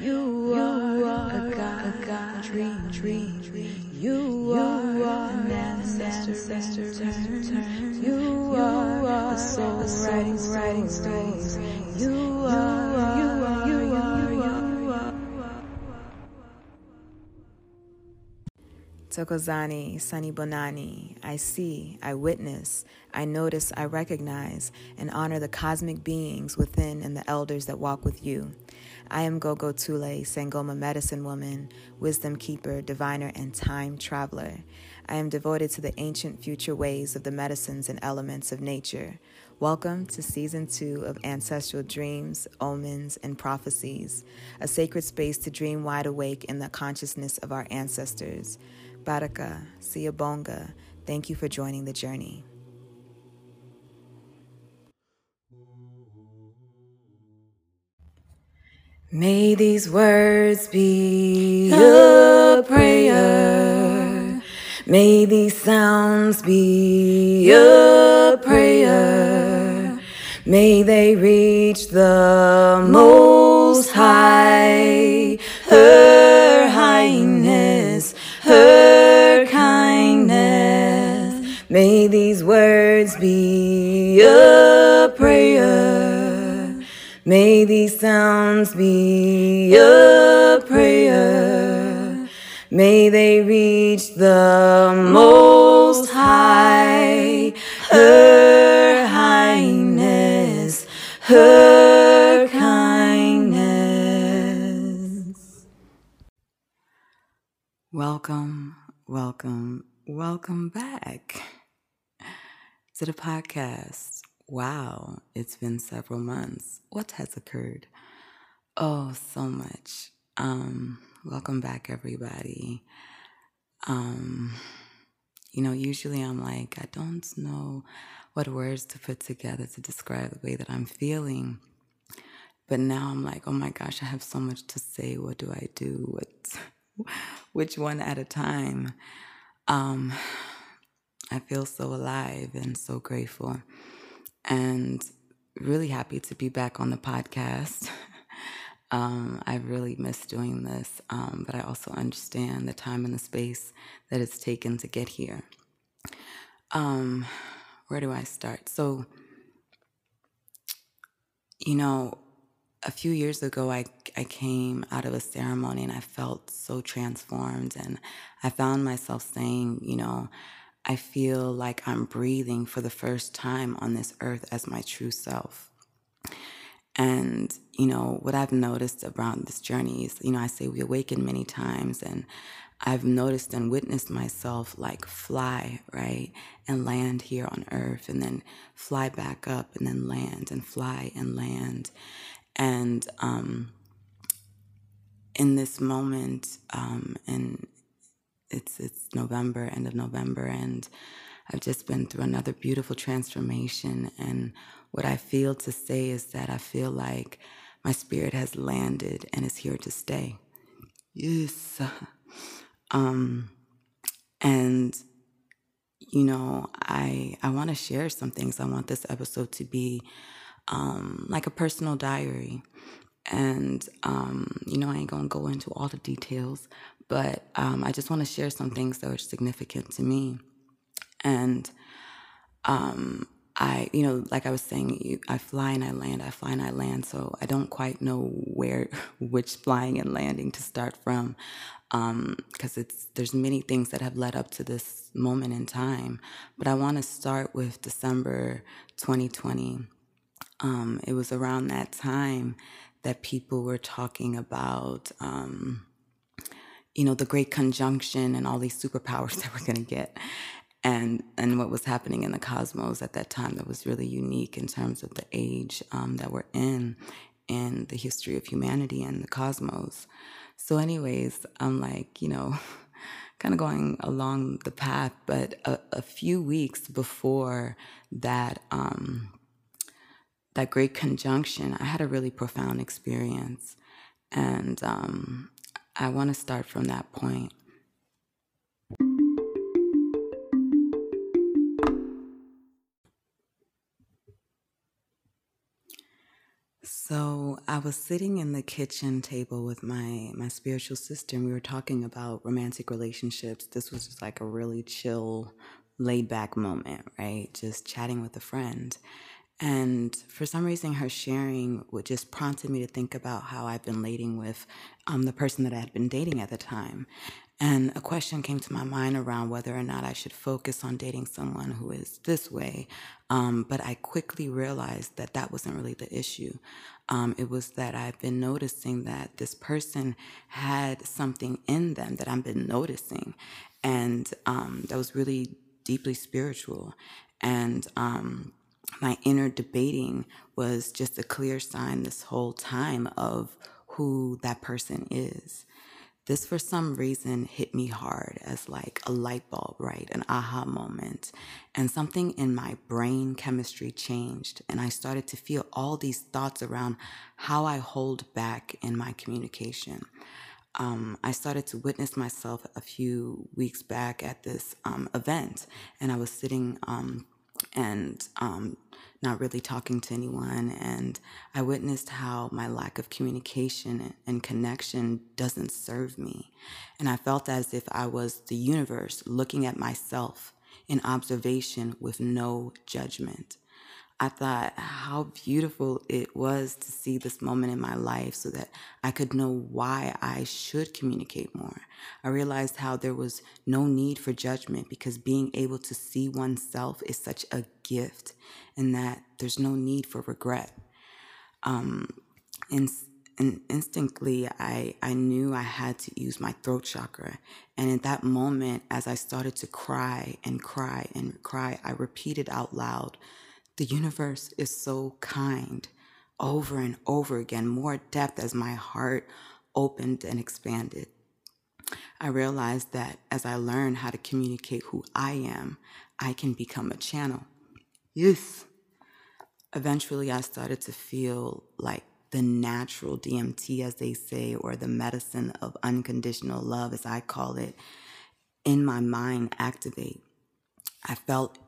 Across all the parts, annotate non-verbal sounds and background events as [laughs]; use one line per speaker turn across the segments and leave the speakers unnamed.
You are a God, a God, dream, dream. Dream. You are an ancestor, return. You are a soul writing, writing stories. You are,
Thokozani, Sunny Bonani, I see, I witness, I notice, I recognize, and honor the cosmic beings within and the elders that walk with you. I am Gogo Tule, Sangoma medicine woman, wisdom keeper, diviner, and time traveler. I am devoted to the ancient future ways of the medicines and elements of nature. Welcome to season two of Ancestral Dreams, Omens, and Prophecies, a sacred space to dream wide awake in the consciousness of our ancestors. Baraka, Siyabonga, thank you for joining the journey. May these words be a prayer. May these sounds be a prayer. May they reach the Most High, Her Highness, May these words be a prayer. May these sounds be a prayer. May they reach the Most High, Her Highness, Her kindness. Welcome, welcome, welcome back to the podcast. Wow, it's been several months. What has occurred? Oh, so much. Um, welcome back, everybody. Um, you know, usually I'm like, I don't know what words to put together to describe the way that I'm feeling. But now I'm like, oh my gosh, I have so much to say. What do I do? What, [laughs] which one at a time? Um, I feel so alive and so grateful and really happy to be back on the podcast. [laughs] um, I really miss doing this, um, but I also understand the time and the space that it's taken to get here. Um, where do I start? So, you know, a few years ago, I, I came out of a ceremony and I felt so transformed. And I found myself saying, you know, I feel like I'm breathing for the first time on this earth as my true self. And, you know, what I've noticed around this journey is, you know, I say we awaken many times, and I've noticed and witnessed myself like fly, right? And land here on earth, and then fly back up, and then land, and fly and land. And, um, in this moment, um, and it's it's November, end of November, and I've just been through another beautiful transformation. And what I feel to say is that I feel like my spirit has landed and is here to stay. Yes. [laughs] Um, and you know, I I want to share some things. I want this episode to be um, like a personal diary. And, um, you know, I ain't gonna go into all the details, but um, I just wanna share some things that are significant to me. And um, I, you know, like I was saying, you, I fly and I land, I fly and I land. So I don't quite know where, [laughs] which flying and landing to start from, because um, it's there's many things that have led up to this moment in time. But I want to start with December 2020. Um, it was around that time that people were talking about, um, you know, the great conjunction and all these superpowers [laughs] that we're going to get. And, and what was happening in the cosmos at that time that was really unique in terms of the age um, that we're in and the history of humanity and the cosmos. So, anyways, I'm like, you know, [laughs] kind of going along the path, but a, a few weeks before that, um, that great conjunction, I had a really profound experience. And um, I want to start from that point. So I was sitting in the kitchen table with my my spiritual sister, and we were talking about romantic relationships. This was just like a really chill, laid back moment, right? Just chatting with a friend. And for some reason, her sharing would just prompted me to think about how I've been dating with um, the person that I had been dating at the time. And a question came to my mind around whether or not I should focus on dating someone who is this way. Um, but I quickly realized that that wasn't really the issue. Um, it was that I've been noticing that this person had something in them that I've been noticing. And um, that was really deeply spiritual. And um, my inner debating was just a clear sign this whole time of who that person is. This, for some reason, hit me hard as like a light bulb, right? An aha moment. And something in my brain chemistry changed. And I started to feel all these thoughts around how I hold back in my communication. Um, I started to witness myself a few weeks back at this um, event, and I was sitting um, and um, not really talking to anyone. And I witnessed how my lack of communication and connection doesn't serve me. And I felt as if I was the universe looking at myself in observation with no judgment. I thought how beautiful it was to see this moment in my life so that I could know why I should communicate more. I realized how there was no need for judgment because being able to see oneself is such a gift and that there's no need for regret. Um, and, and instinctively, I, I knew I had to use my throat chakra. And in that moment, as I started to cry and cry and cry, I repeated out loud, the universe is so kind over and over again, more depth as my heart opened and expanded. I realized that as I learn how to communicate who I am, I can become a channel. Yes. Eventually, I started to feel like the natural DMT, as they say, or the medicine of unconditional love, as I call it, in my mind activate. I felt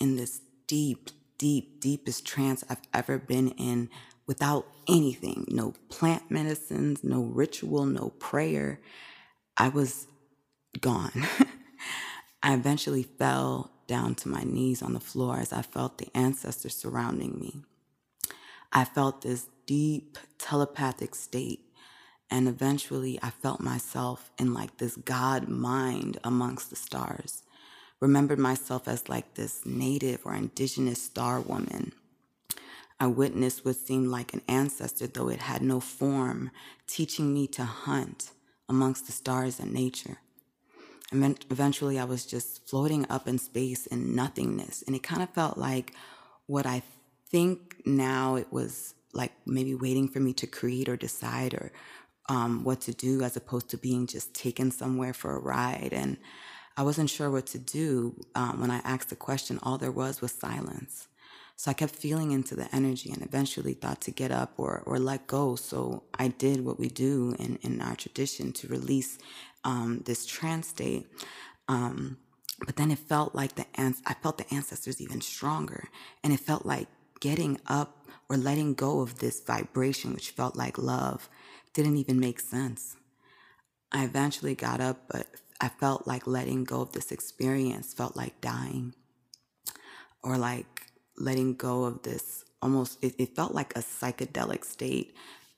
in this deep, deep, deepest trance I've ever been in without anything no plant medicines, no ritual, no prayer. I was gone. [laughs] I eventually fell down to my knees on the floor as I felt the ancestors surrounding me. I felt this deep telepathic state. And eventually, I felt myself in like this God mind amongst the stars remembered myself as like this native or indigenous star woman. I witnessed what seemed like an ancestor, though it had no form, teaching me to hunt amongst the stars and nature. And eventually I was just floating up in space in nothingness. And it kind of felt like what I think now it was like maybe waiting for me to create or decide or um, what to do as opposed to being just taken somewhere for a ride. And I wasn't sure what to do um, when I asked the question. All there was was silence. So I kept feeling into the energy and eventually thought to get up or, or let go. So I did what we do in, in our tradition to release um, this trance state. Um, but then it felt like the ans- I felt the ancestors even stronger. And it felt like getting up or letting go of this vibration, which felt like love, didn't even make sense. I eventually got up, but I felt like letting go of this experience felt like dying or like letting go of this almost, it, it felt like a psychedelic state.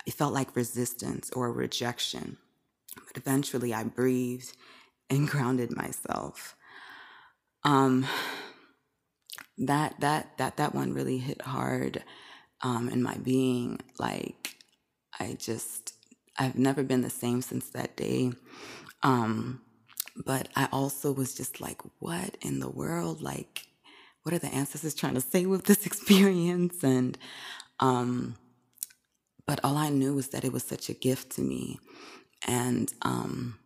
It felt like resistance or rejection. But eventually I breathed and [laughs] grounded myself. Um, that, that, that, that one really hit hard, um, in my being. Like, I just, I've never been the same since that day. Um, but I also was just like, what in the world? Like, what are the ancestors trying to say with this [laughs] experience? And, um, but all I knew was that it was such a gift to me. And, um,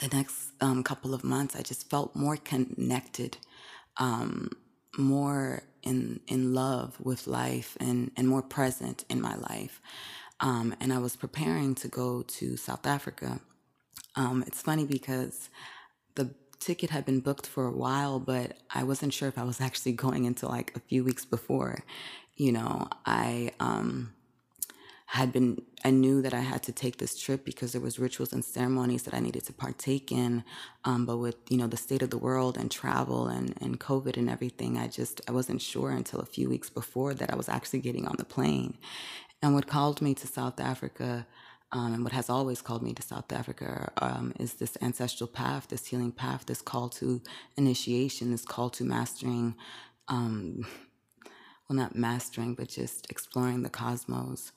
the next um, couple of months, I just felt more connected, um, more in in love with life, and and more present in my life. Um, and I was preparing to go to South Africa. Um, it's funny because ticket had been booked for a while, but I wasn't sure if I was [laughs] actually going until like a few weeks before. You know, I um, had been I knew that I had to take this trip because there was rituals and ceremonies that I needed to partake in. Um, but with you know the state of the world and travel and and COVID and everything, I just I wasn't sure until a few weeks before that I was actually getting on the plane. And what called me to South Africa. Um, and what has always called me to South Africa um, is this ancestral path, this healing path, this call to initiation, this call to mastering um, well, not mastering, but just exploring the cosmos.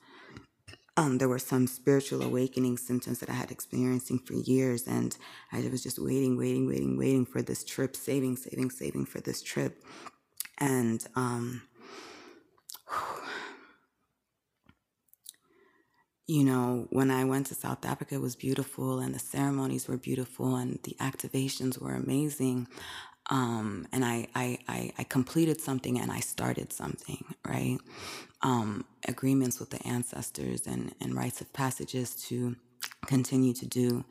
Um, there were some spiritual awakening symptoms that I had experiencing for years, and I was just waiting, waiting, waiting, waiting for this trip, saving, saving, saving for this trip. And um, you know, when I went to South Africa, it was beautiful, and the ceremonies were beautiful, and the activations were amazing um, and I, I, I, I, completed something and I started something, right? Um, agreements with the ancestors and, and rites of passages to continue to do.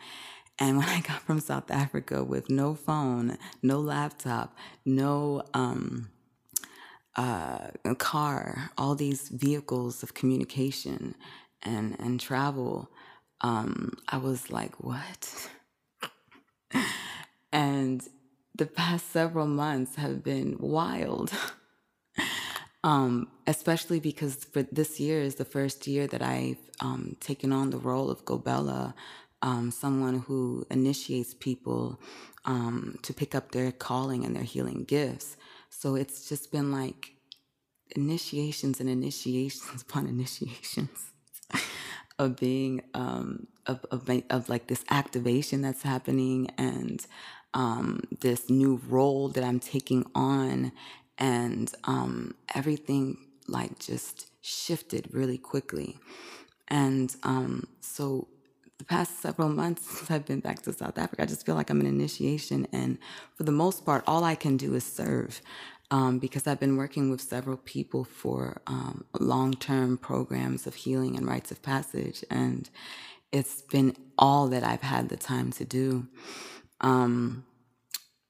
And [laughs] when I got from South Africa with no phone, no laptop, no um, uh, car, all these vehicles of communication and, and travel, um, I was like, what? [laughs] and the past several months have been wild. [laughs] um, especially because for this year is the first year that I've um, taken on the role of Gobela, um, someone who initiates people um, to pick up their calling and their healing gifts. So it's just been like initiations and initiations [laughs] upon initiations [laughs] of being um, of, of of like this activation that's happening and um, this new role that I'm taking on, and um, everything like just shifted really quickly. And um, so the past several months [laughs] since I've been back to South Africa, I just feel like I'm in initiation. And for the most part, all I can do is serve. Um, because I've been working with several people for um, long term programs of healing and rites of passage. And it's been all that I've had the time to do. Um,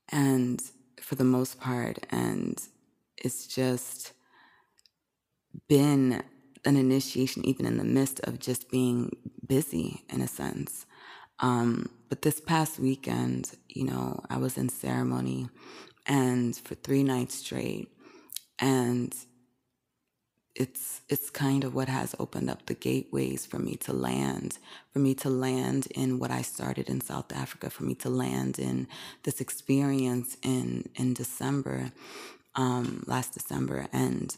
and for the most part, and it's just been an initiation, even in the midst of just being busy in a sense. Um, but this past weekend, you know, I was in ceremony and for three nights straight. And it's it's kind of what has opened up the gateways for me to land for me to land in what I started in South Africa for me to land in this experience in in December um, last December and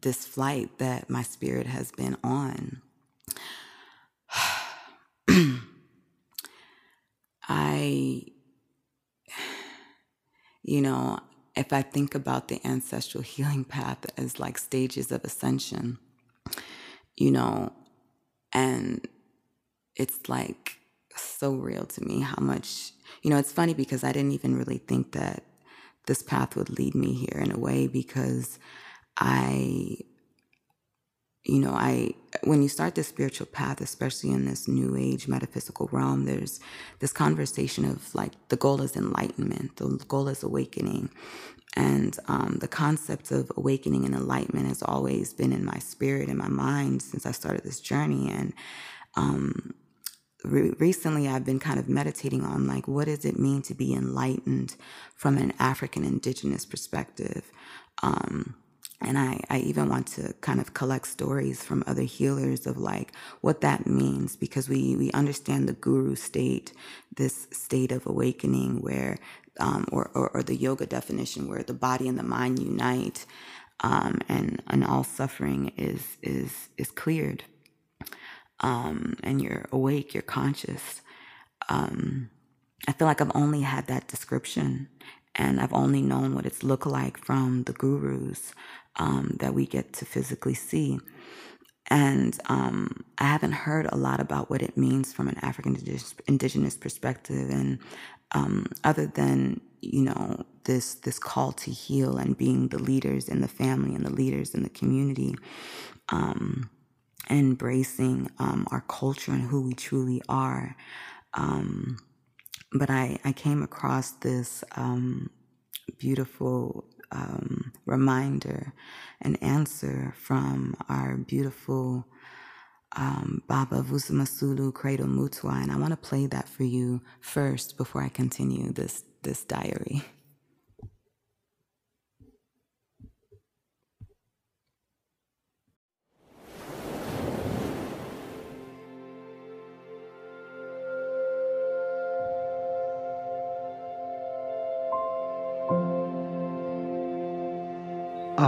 this flight that my spirit has been on [sighs] I you know if I think about the ancestral healing path as like stages of ascension, you know, and it's like so real to me how much, you know, it's funny because I didn't even really think that this path would lead me here in a way because I you know, I when you start this spiritual path, especially in this new age metaphysical realm, there's this conversation of like the goal is enlightenment, the goal is awakening. And um, the concept of awakening and enlightenment has always been in my spirit, in my mind since I started this journey. And um, re- recently I've been kind of meditating on like, what does it mean to be enlightened from an African indigenous perspective? Um, and I, I even want to kind of collect stories from other healers of like what that means because we, we understand the guru state, this state of awakening where, um, or, or, or, the yoga definition where the body and the mind unite um, and, and all suffering is, is, is cleared. Um, and you're awake, you're conscious. Um, I feel like I've only had that description and I've only known what it's looked like from the gurus um, that we get to physically see. And um, I haven't heard a lot about what it means from an African indigenous perspective, and um, other than you know this this call to heal and being the leaders in the family and the leaders in the community, um, embracing um, our culture and who we truly are. Um, but I I came across this um, beautiful um, reminder and answer from our beautiful um, Baba Vusamazulu Credo Mutwa, and I want to play that for you first before I continue this this diary.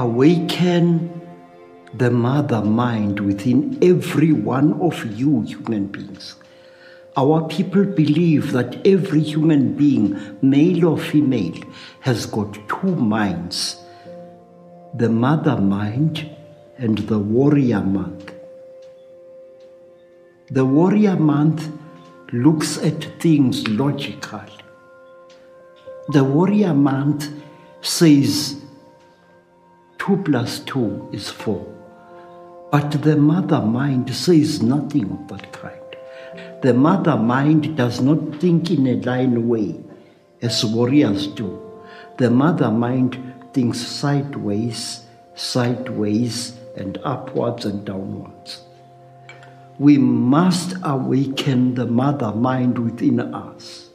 Awaken the mother mind within every one of you human beings. Our people believe that every human being, male or female, has got two minds the mother mind and the warrior month. The warrior month looks at things logical. The warrior month says 2 plus 2 is 4. But the mother mind says nothing of that kind. The mother mind does not think in a line way as warriors do. The mother mind thinks sideways, sideways, and upwards and downwards. We must awaken the mother mind within us.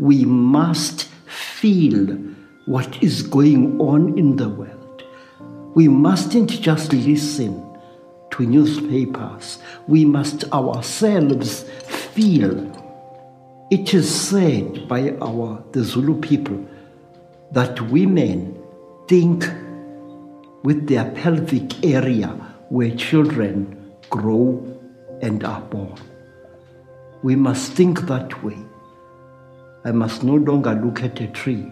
We must feel what is going on in the world. We mustn't just listen to newspapers. We must ourselves feel. It is said by our the Zulu people that women think with their pelvic area where children grow and are born. We must think that way. I must no longer look at a tree,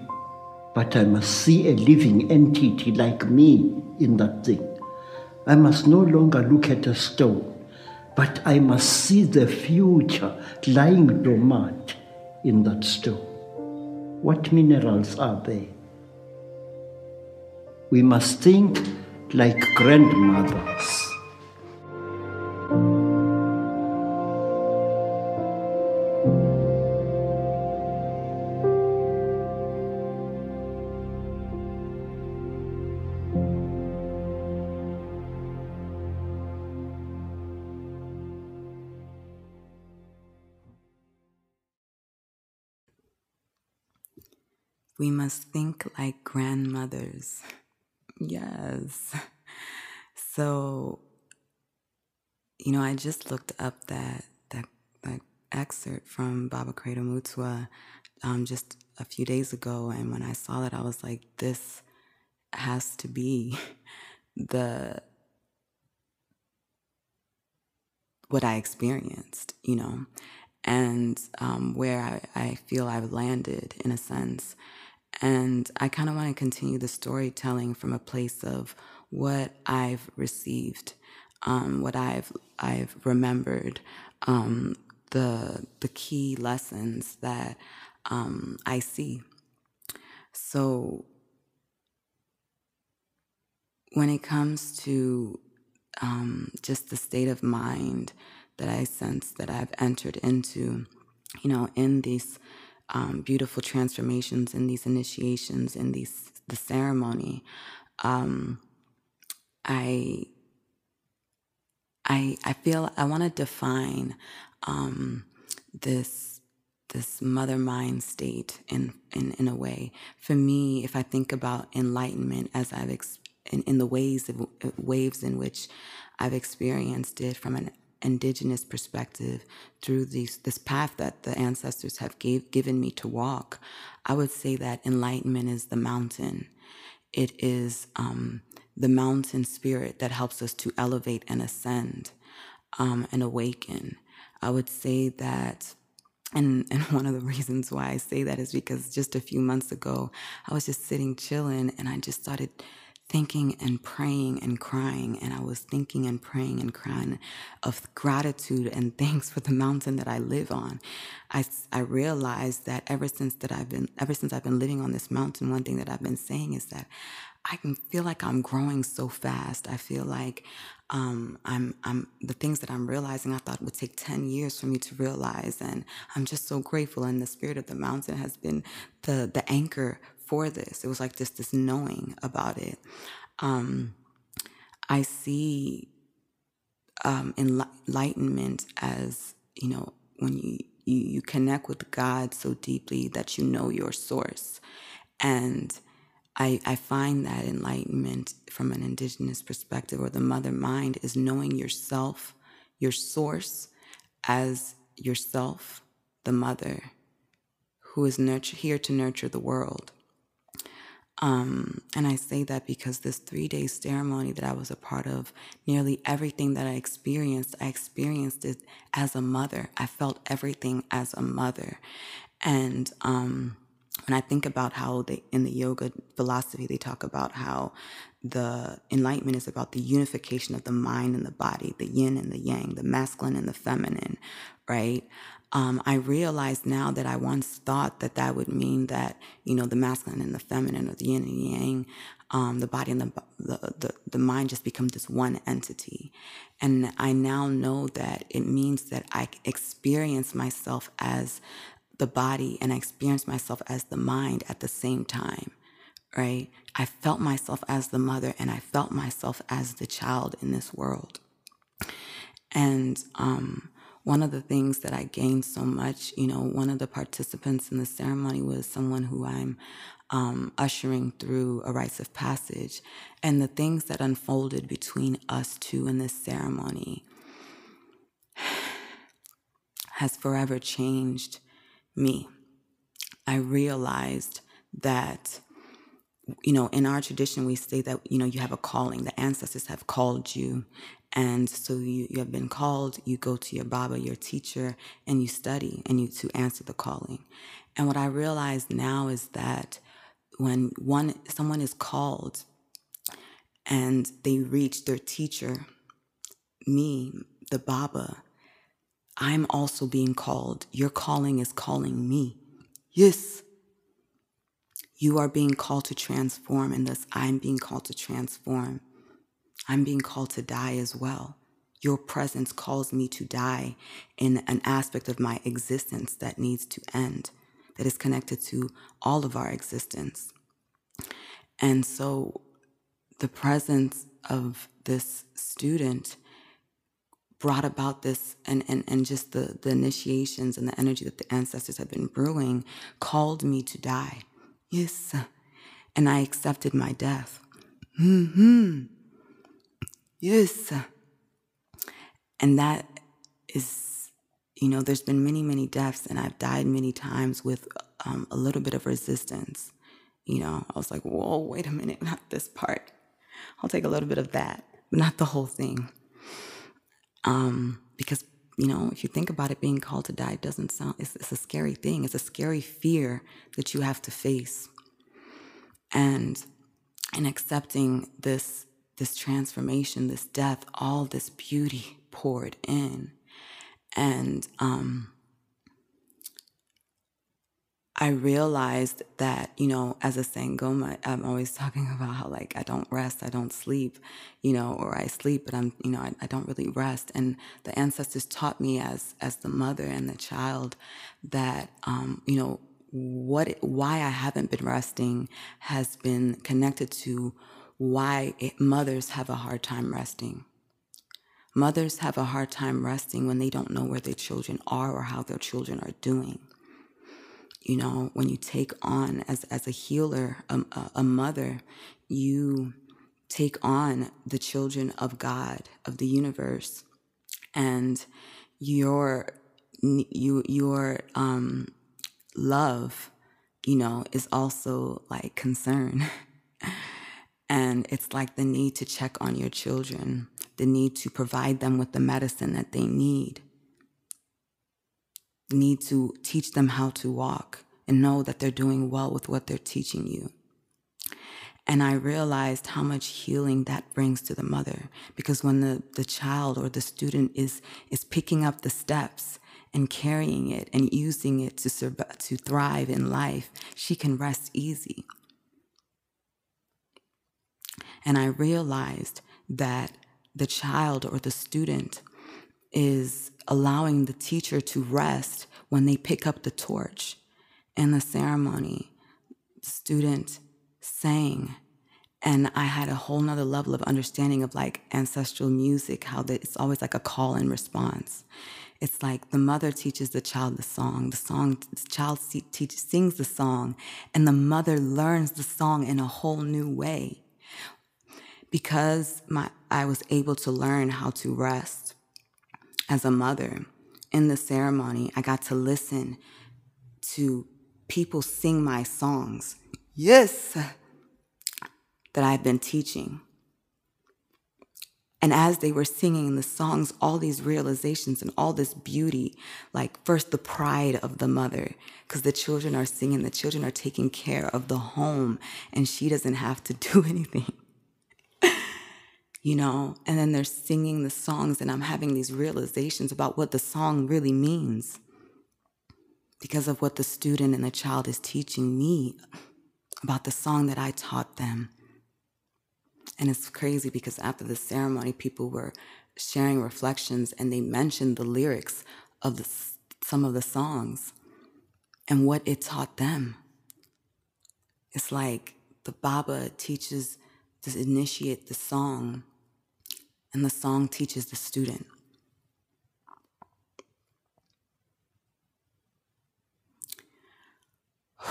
but I must see a living entity like me in that thing. I must no longer look at a stone, but I must see the future lying dormant in that stone. What minerals are there? We must think like grandmothers.
Must think like grandmothers. Yes. So, you know, I just looked up that that that excerpt from Baba Credo Mutwa um, just a few days ago, and when I saw that, I was like, this has to be [laughs] the what I experienced, you know, and um, where I, I feel I've landed in a sense. And I kind of want to continue the storytelling from a place of what I've received, um, what I've I've remembered, um, the the key lessons that um, I see. So when it comes to um, just the state of mind that I sense that I've entered into, you know, in these um, beautiful transformations in these initiations in these the ceremony. Um, i i i feel i want to define um, this this mother mind state in, in in a way. For me if i think about enlightenment as i've ex- in, in the ways of waves in which i've experienced it from an indigenous perspective through these, this path that the ancestors have gave, given me to walk, I would say that enlightenment is the mountain. It is um, the mountain spirit that helps us to elevate and ascend um, and awaken. I would say that and and one of the [laughs] reasons why I say that is because just a few months ago I was just sitting chilling and I just started thinking and praying and crying. And I was thinking and praying and crying of gratitude and [laughs] thanks for the mountain that I live on. I, I realized that ever since that I've been, ever since I've been living on this mountain, one thing that I've been saying is that I can feel like I'm growing so fast. I feel like um, I'm, I'm the things that I'm realizing I thought would take 10 years for me to realize. And I'm just so grateful. And the spirit of the mountain has been the, the anchor for this. It was like just this knowing about it. Um, I see um, enlightenment as you know when you, you you connect with God so deeply that you know your source, and I I find that enlightenment from an indigenous perspective or the mother mind is knowing yourself, your source, as yourself, the mother, who is nurture, here to nurture the world. Um, and I say that because this three day ceremony that I was a part of, nearly everything that I experienced, I experienced it as a mother. I felt everything as a mother. And um, when I think about how they, in the yoga philosophy, they talk about how the enlightenment is about the unification of the mind and the body, the yin and the yang, the masculine and the feminine, right? Um, I realize now that I once thought that that would mean that, you know, the masculine and the feminine or the yin and yang, um, the body and the, the, the, the mind just become this one entity. And I now know that it means that I experience myself as the body and I experience myself as the mind at the same time, right? I felt myself as the mother and I felt myself as the child in this world. And, um, one of the things that I gained so much, you know, one of the participants in the ceremony was someone who I'm um, ushering through a rites of passage. And the things that unfolded between us two in this ceremony has forever changed me. I realized that you know, in our tradition, we say that, you know, you have a calling. The ancestors have called you and so you, you have been called, you go to your Baba, your teacher, and you study and you to answer the calling. And what I realize now is that when one someone is called and they reach their teacher, me, the Baba, I'm also being called. Your calling is calling me. Yes. You are being called to transform, and thus I'm being called to transform. I'm being called to die as well. Your presence calls me to die in an aspect of my existence that needs to end, that is connected to all of our existence. And so the presence of this student brought about this and, and, and just the, the initiations and the energy that the ancestors had been brewing called me to die. Yes. And I accepted my death. Hmm. Yes. And that is, you know, there's been many, many deaths, and I've died many times with um, a little bit of resistance. You know, I was like, whoa, wait a minute, [laughs] not this part. I'll take a little bit of that, but not the whole thing. Um, because, you know, if you think about it, being called to die doesn't sound, it's, it's a scary thing. It's a scary fear that you have to face. And in accepting this this transformation, this death, all this beauty poured in. And um, I realized that, you know, as a Sangoma, I'm always [laughs] talking about how, like, I don't rest, I don't sleep, you know, or I sleep, but I'm, you know, I, I don't really rest. And the ancestors taught me as, as the mother and the child that, um, you know, what, why I haven't been resting has been connected to why it, mothers have a hard time resting. Mothers have a hard time resting when they don't know where their children are or how their children are doing. You know, when you take on as, as a healer, a, a mother, you take on the children of God, of the universe, and your you your um, love, you know, is also like concern. [laughs] And it's like the need to check on your children, the need to provide them with the medicine that they need, the need to teach them how to walk and know that they're doing well with what they're teaching you. And I realized how much healing that brings to the mother because when the, the child or the student is, is picking up the steps and carrying it and using it to, survive, to thrive in life, she can rest easy. And I realized that the child or the student is allowing the teacher to rest when they pick up the torch. In the ceremony, the student sang and I had a whole nother level of understanding of like ancestral music, how it's always like a call and response. It's like the mother teaches the child the song, the song, the child teaches, sings the song, and the mother learns the song in a whole new way. Because my, I was able to learn how to rest as a mother in the ceremony, I got to listen to people sing my songs. Yes, that I've been teaching. And as they were singing the songs, all these realizations and all this beauty, like first the pride of the mother, because the children are singing, the children are taking care of the home, and she doesn't have to [laughs] do anything. You know, and then they're singing the songs, and I'm having these realizations about what the song really means because of what the student and the child is teaching me about the song that I taught them. And it's crazy because after the ceremony, people were sharing reflections and they mentioned the lyrics of the, some of the songs and what it taught them. It's like the Baba teaches to initiate the song, and the song teaches the student. [sighs]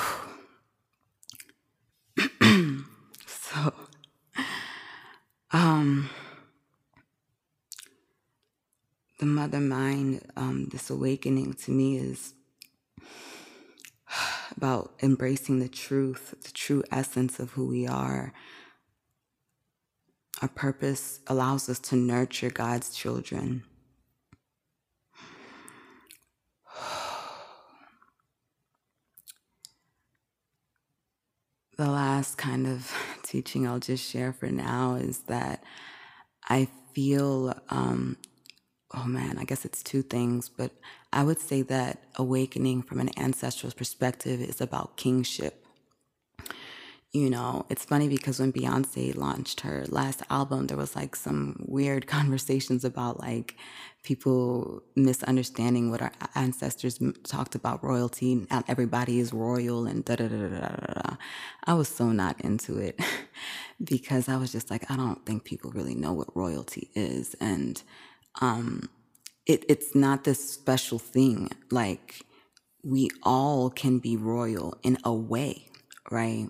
so um, the mother mind, um, this awakening to me is [sighs] about embracing the truth, the true essence of who we are. Our purpose allows us to nurture God's children. [sighs] The last kind of [laughs] teaching I'll just share for now is that I feel, um, oh man, I guess it's two things, but I would say that awakening from an ancestral perspective is about kingship you know, it's funny because when Beyonce launched her last album, there was like some weird [laughs] conversations about like people misunderstanding what our ancestors talked about royalty. Not everybody is royal and da da da da da da. I was so not into it [laughs] because I was just like, I don't think people really know what royalty is, and um, it, it's not this special thing. Like we all can be royal in a way, right?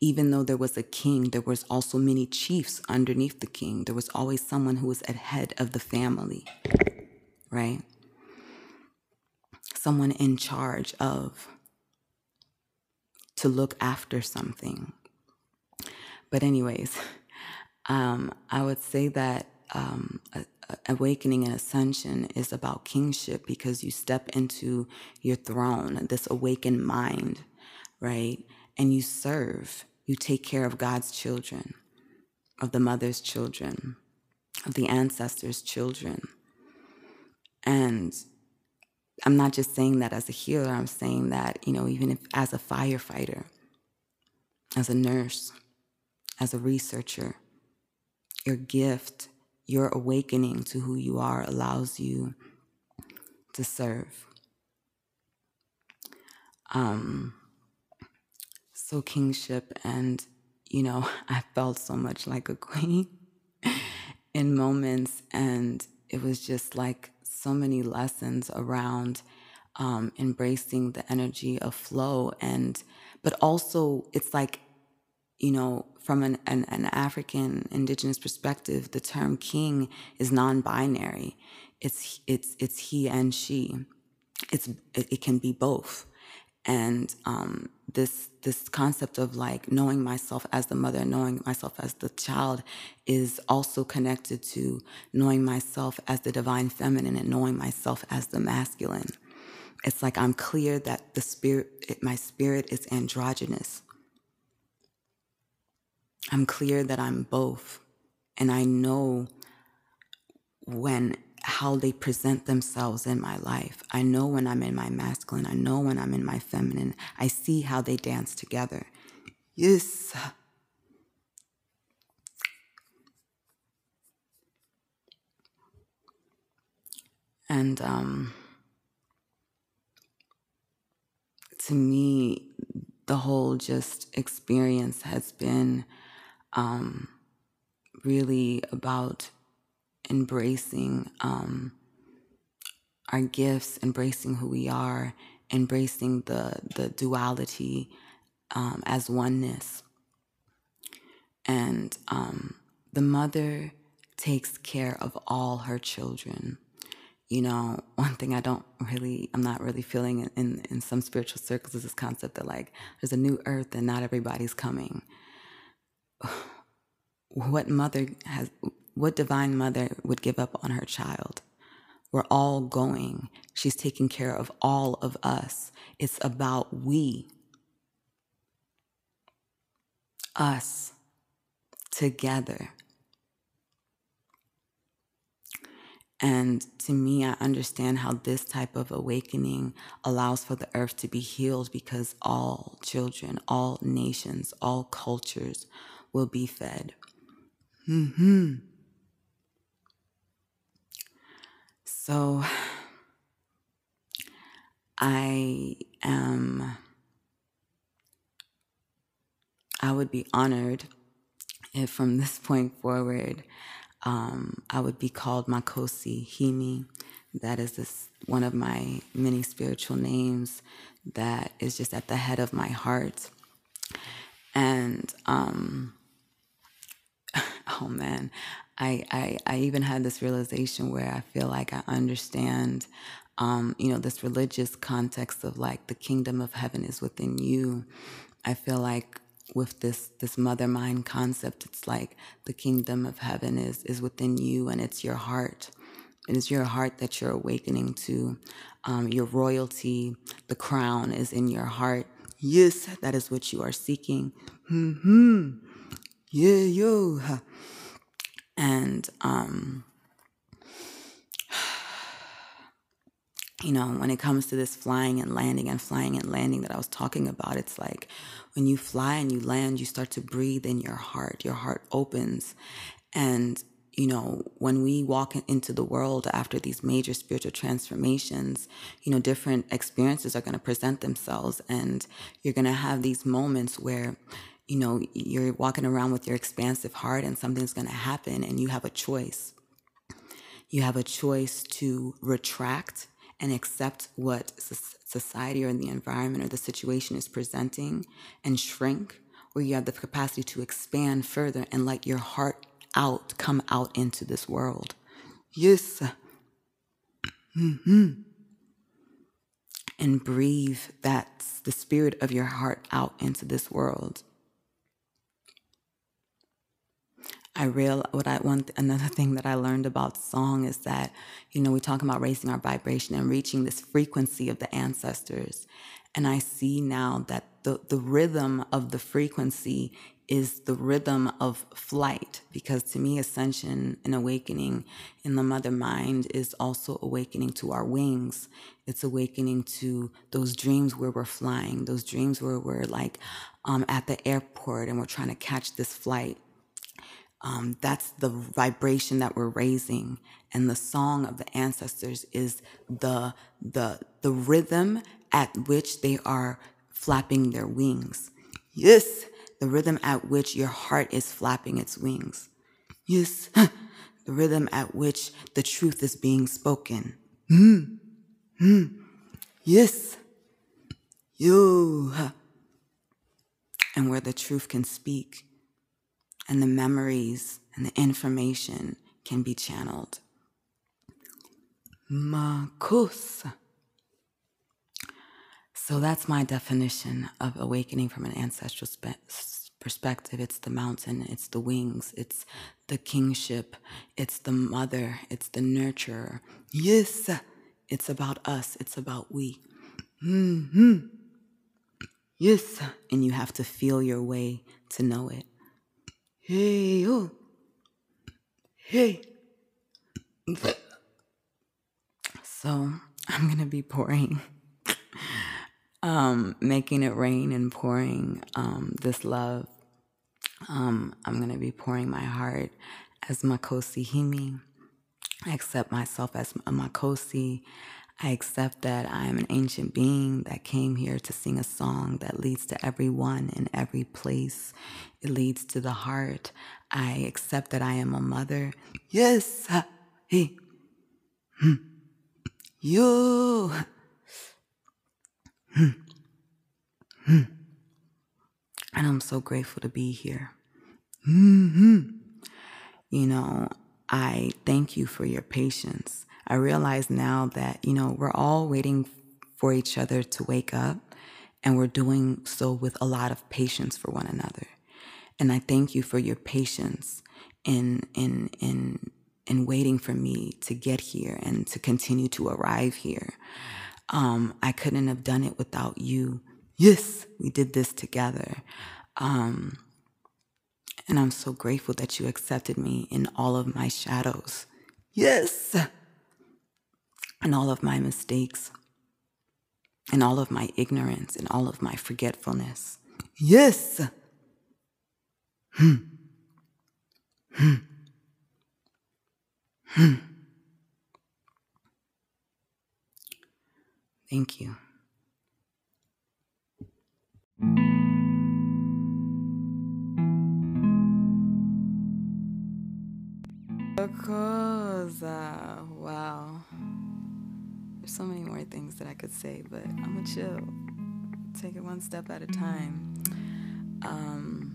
Even though there was a king, there was also many chiefs underneath the king. There was always someone who was at head of the family, right? Someone in charge of to look after something. But anyways, [laughs] um, I would say that um, a, a awakening and ascension is about kingship because you step into your throne, this awakened mind, right? And you serve you take care of God's children, of the mother's children, of the ancestors' children. And I'm not just saying that as a healer, I'm saying that, you know, even if as a firefighter, as a nurse, as a researcher, your gift, your awakening to who you are allows you to serve. Um, so kingship and you know [laughs] i felt so much like a queen [laughs] in moments. And it was just like so many lessons around um, embracing the energy of flow. And but also it's like you know from an, an, an african indigenous perspective the term king is non-binary. It's it's it's he and she. It's it, it can be both. And um, this this concept of like knowing myself as the mother knowing myself as the child is also connected to knowing myself as the divine feminine and knowing myself as the masculine. It's like i'm clear that the spirit my spirit is androgynous. I'm clear that i'm both and i know when how they present themselves in my life. I know when I'm in my masculine, I know when I'm in my feminine. I see how they dance together. Yes. And um, to me, the whole just experience has been um, really about embracing um, our gifts, embracing who we are, embracing the the duality um, as oneness. And um, the mother takes care of all her children. You know, [laughs] one thing I don't really, I'm not really feeling in, in, in some spiritual circles is this concept that like there's a new earth and not everybody's coming. [sighs] What mother has, what divine mother would give up on her child? We're all going. She's taking care of all of us. It's about we, us, together. And to me, I understand how this type of awakening allows for the earth to be healed because all children, all nations, all cultures will be fed. Hmm. So I am, I would be honored if from this point forward, um, I would be called Makosi Himi. That is this one of my many spiritual names that is just at the head of my heart. And um, oh man, I, I I even had this realization where I feel like I understand, um, you know, this religious context of like the kingdom of heaven is within you. I feel like with this this mother mind concept it's like the kingdom of heaven is is within you and it's your heart. And it is your heart that you're awakening to. Um, your royalty the crown is in your heart. Yes that is what you are seeking. Hmm yeah yo and um you know, when it comes to this flying and landing and flying and landing that I was talking about, it's like when you fly and you land, you start to breathe in your heart. Your heart opens. And, you know, when we walk into the world after these major spiritual transformations, you know, different experiences are going to present themselves. And you're going to have these moments where, you know, you're walking around with your expansive heart and something's going to happen and you have a choice. You have a choice to retract and accept what society or the environment or the situation is presenting and shrink, or you have the capacity to expand further and let your heart out, come out into this world. Yes. Mm-hmm. And breathe that the spirit of your heart out into this world. I real what I want another thing that I learned about song is that you know we talk about raising our vibration and reaching this frequency of the ancestors. And I see now that the the rhythm of the frequency is the rhythm of flight because to me ascension and awakening in the mother mind is also awakening to our wings. It's awakening to those dreams where we're flying those dreams where we're like um, at the airport and we're trying to catch this flight um, that's the vibration that we're raising. And the song of the ancestors is the the the rhythm at which they are flapping their wings. Yes the rhythm at which your heart is flapping its wings. Yes [laughs] the rhythm at which the truth is being spoken. Mm. Mm. yes. You and where the truth can speak and the memories and the information can be channeled. Makosa. So that's my definition of awakening from an ancestral spe- perspective. It's the mountain, it's the wings, it's the kingship, it's the mother, it's the nurturer. Yes, it's about us, it's about we. Mm-hmm. Yes, and you have to feel your way to know it. Hey, oh. Hey. So I'm going to be pouring, um, making it rain and pouring um, this love. Um, I'm going to be pouring my heart as Makosi Himi. I accept myself as a Makosi. I accept that I am an ancient being that came here to sing a song that leads to everyone in every place. It leads to the heart. I accept that I am a mother. Yes, hey, hmm. yo, hmm. Hmm. and I'm so grateful to be here. hmm You know, I thank you for your patience. I realize now that, you know, we're all waiting for each other to wake up and we're doing so with a lot of patience for one another. And I thank you for your patience in in in in waiting for me to get here and to continue to arrive here. Um, I couldn't have done it without you. Yes, we did this together. Um, and I'm so grateful that you accepted me in all of my shadows. Yes and all of my mistakes, and all of my ignorance, and all of my forgetfulness. Yes! Hmm. Hmm. Hmm. Thank you. Cosa. Wow. There's so many more things that I could say, but I'm gonna chill. Take it one step at a time. Um,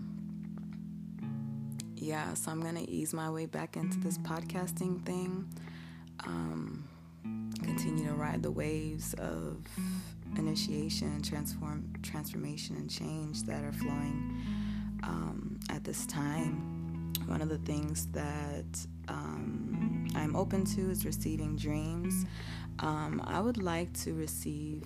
yeah, so I'm gonna ease my way back into this podcasting thing. Um, continue to ride the waves of initiation, transform, transformation, and change that are flowing um, at this time. One of the things that um, I'm open to is receiving dreams. Um, I would like to receive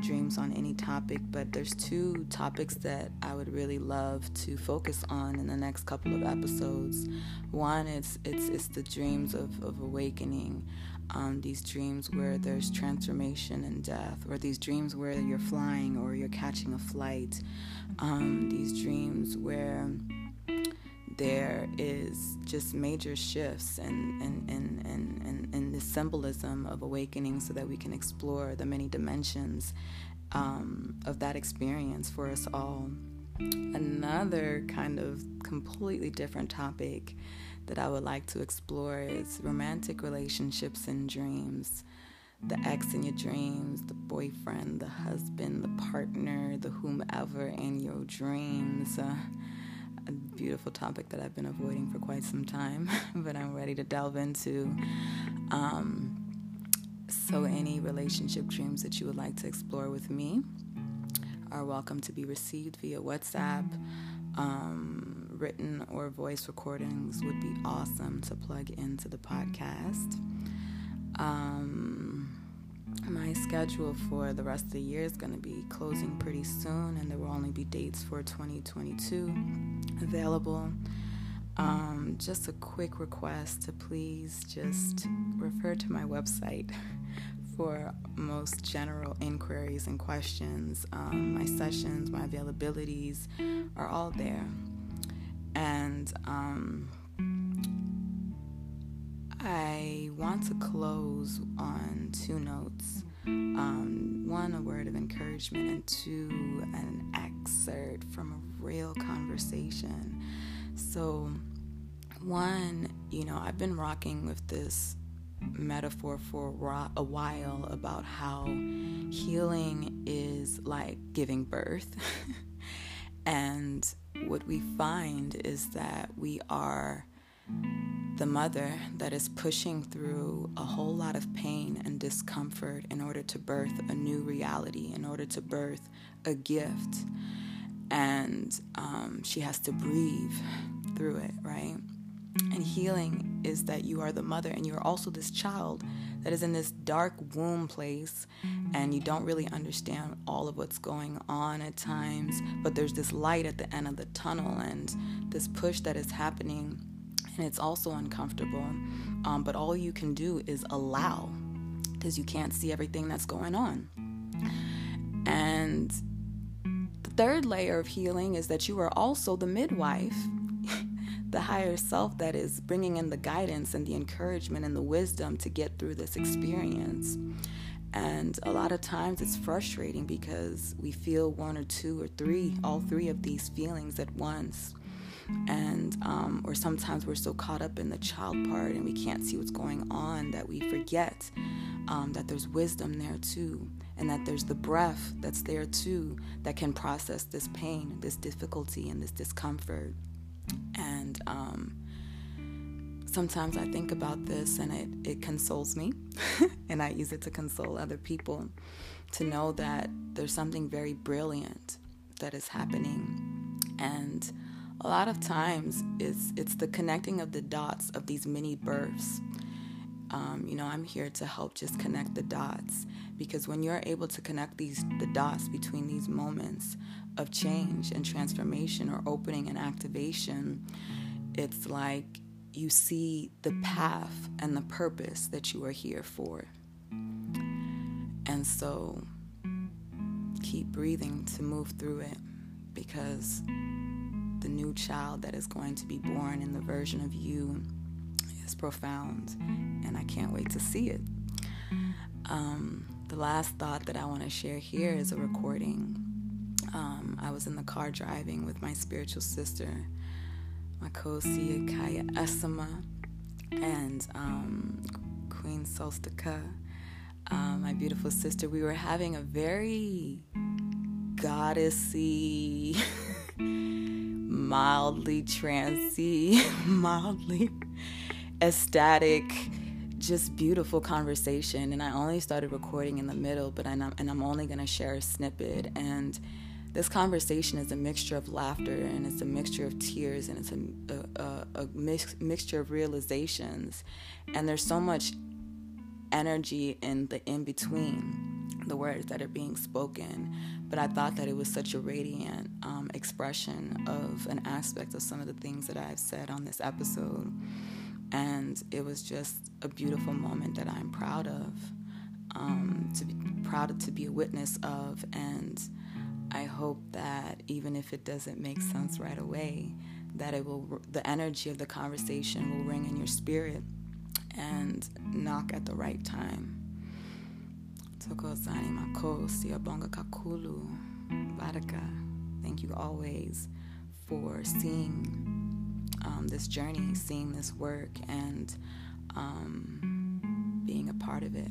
dreams on any topic, but there's two topics that I would really love to focus on in the next couple of episodes. One is it's it's the dreams of, of awakening. Um, these dreams where there's transformation and death, or these dreams where you're flying or you're catching a flight. Um, these dreams where there is just major shifts and and, and, and, and, the symbolism of awakening so that we can explore the many dimensions um, of that experience for us all. Another kind of completely different topic that I would like to explore is romantic relationships and dreams. The ex in your dreams, the boyfriend, the husband, the partner, the whomever in your dreams. Uh, a beautiful topic that I've been avoiding for quite some time, [laughs] but I'm ready to delve into. Um, so, any relationship dreams that you would like to explore with me are welcome to be received via WhatsApp. Um, written or voice recordings would be awesome to plug into the podcast. Um, my schedule for the rest of the year is going to be closing pretty soon, and there will only be dates for 2022 available. Um, just a quick request to please just refer to my website [laughs] for most general inquiries and questions. Um, my sessions, my availabilities are all there. And um, I want to close on two notes. Um, one, a word of encouragement, and two, an excerpt from a real conversation. So, one, you know, I've been rocking with this metaphor for a while about how healing is like giving birth. [laughs] and what we find is that we are the mother that is pushing through a whole lot of pain and discomfort in order to birth a new reality, in order to birth a gift. And um, she has to breathe through it, right? And healing is that you are the mother and you're also this child that is in this dark womb place and you don't really understand all of what's going on at times, but there's this light at the end of the tunnel and this push that is happening and it's also uncomfortable. Um, but all you can do is allow because you can't see everything that's going on. And the third layer of healing is that you are also the midwife, [laughs] the higher self that is bringing in the guidance and the encouragement and the wisdom to get through this experience. And a lot of times it's frustrating because we feel one or two or three, all three of these feelings at once. And, um, or sometimes we're so caught up in the child part and we can't see what's going on that we forget um, that there's wisdom there too. And that there's the breath that's there too that can process this pain, this difficulty, and this discomfort. And, um, sometimes I think about this and it, it consoles me, [laughs] and I use it to console other people to know that there's something very brilliant that is happening. And a lot of times it's, it's the connecting of the dots of these mini births. Um, you know, I'm here to help just connect the dots because when you're able to connect these the dots between these moments of change and transformation or opening and activation, it's like you see the path and the purpose that you are here for. And so keep breathing to move through it because the new child that is going to be born in the version of you is profound, and I can't wait to see it. Um, the last thought that I want to share here is a recording. Um, I was in the car driving with my spiritual sister Makosi Kaya Esama and um, Queen Solstika, uh, my beautiful sister. We were having a very goddessy, [laughs] mildly trancy, [laughs] mildly ecstatic, just beautiful conversation. And I only started recording in the middle, but I'm, and I'm only going to share a snippet. And this conversation is a mixture of laughter and it's a mixture of tears and it's a, a, a mix, mixture of realizations and there's so much energy in the in between the words that are being spoken but i thought that it was such a radiant um, expression of an aspect of some of the things that i've said on this episode and it was just a beautiful moment that i'm proud of um, to be proud to be a witness of and I hope that even if it doesn't make sense right away, that it will the energy of the conversation will ring in your spirit and knock at the right time. Thank you always for seeing um, this journey, seeing this work, and um, being a part of it.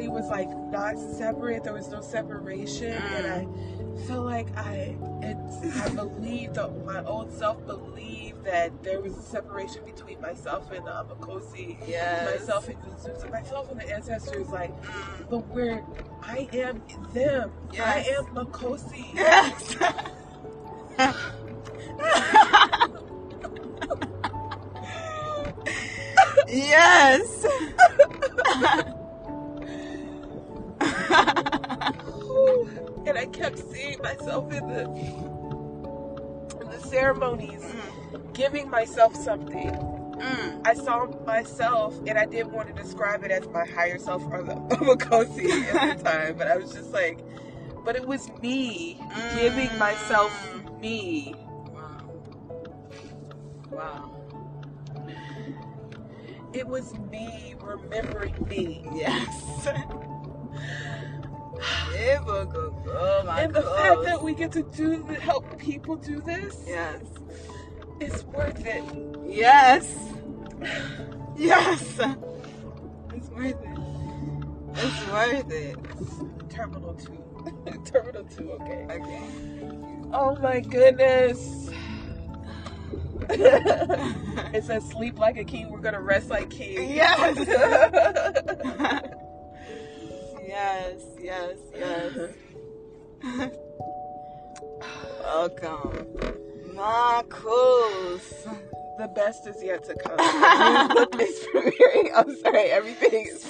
everybody was like not separate. There was no separation, and I mm. felt like I I believed my own self believed that there was a separation between myself and uh, Makosi,
yes.
myself and Zuzu, myself and the ancestors. Like, but where I am them, yes. I am Makosi. Yes. [laughs] [laughs]
yes. [laughs]
myself in the in the ceremonies, mm. giving myself something. Mm. I saw myself, and I didn't want to describe it as my higher self or the Makosi at the time, but I was just like, but it was me mm. giving myself me.
Wow. Wow
it was me remembering me.
Yes. [laughs] oh my
and the fact that we get to do help people do this,
Yes.
it's worth it.
Yes. [sighs] Yes. It's worth it. It's worth it.
Terminal two. [laughs] Terminal two, okay.
Okay.
Oh my goodness. [laughs] it says sleep like a king, we're gonna rest like kings.
Yes. [laughs] yes, yes, yes. [laughs] Welcome. Marcos.
the best is yet to come. [laughs] it's premiering. I'm sorry, everything is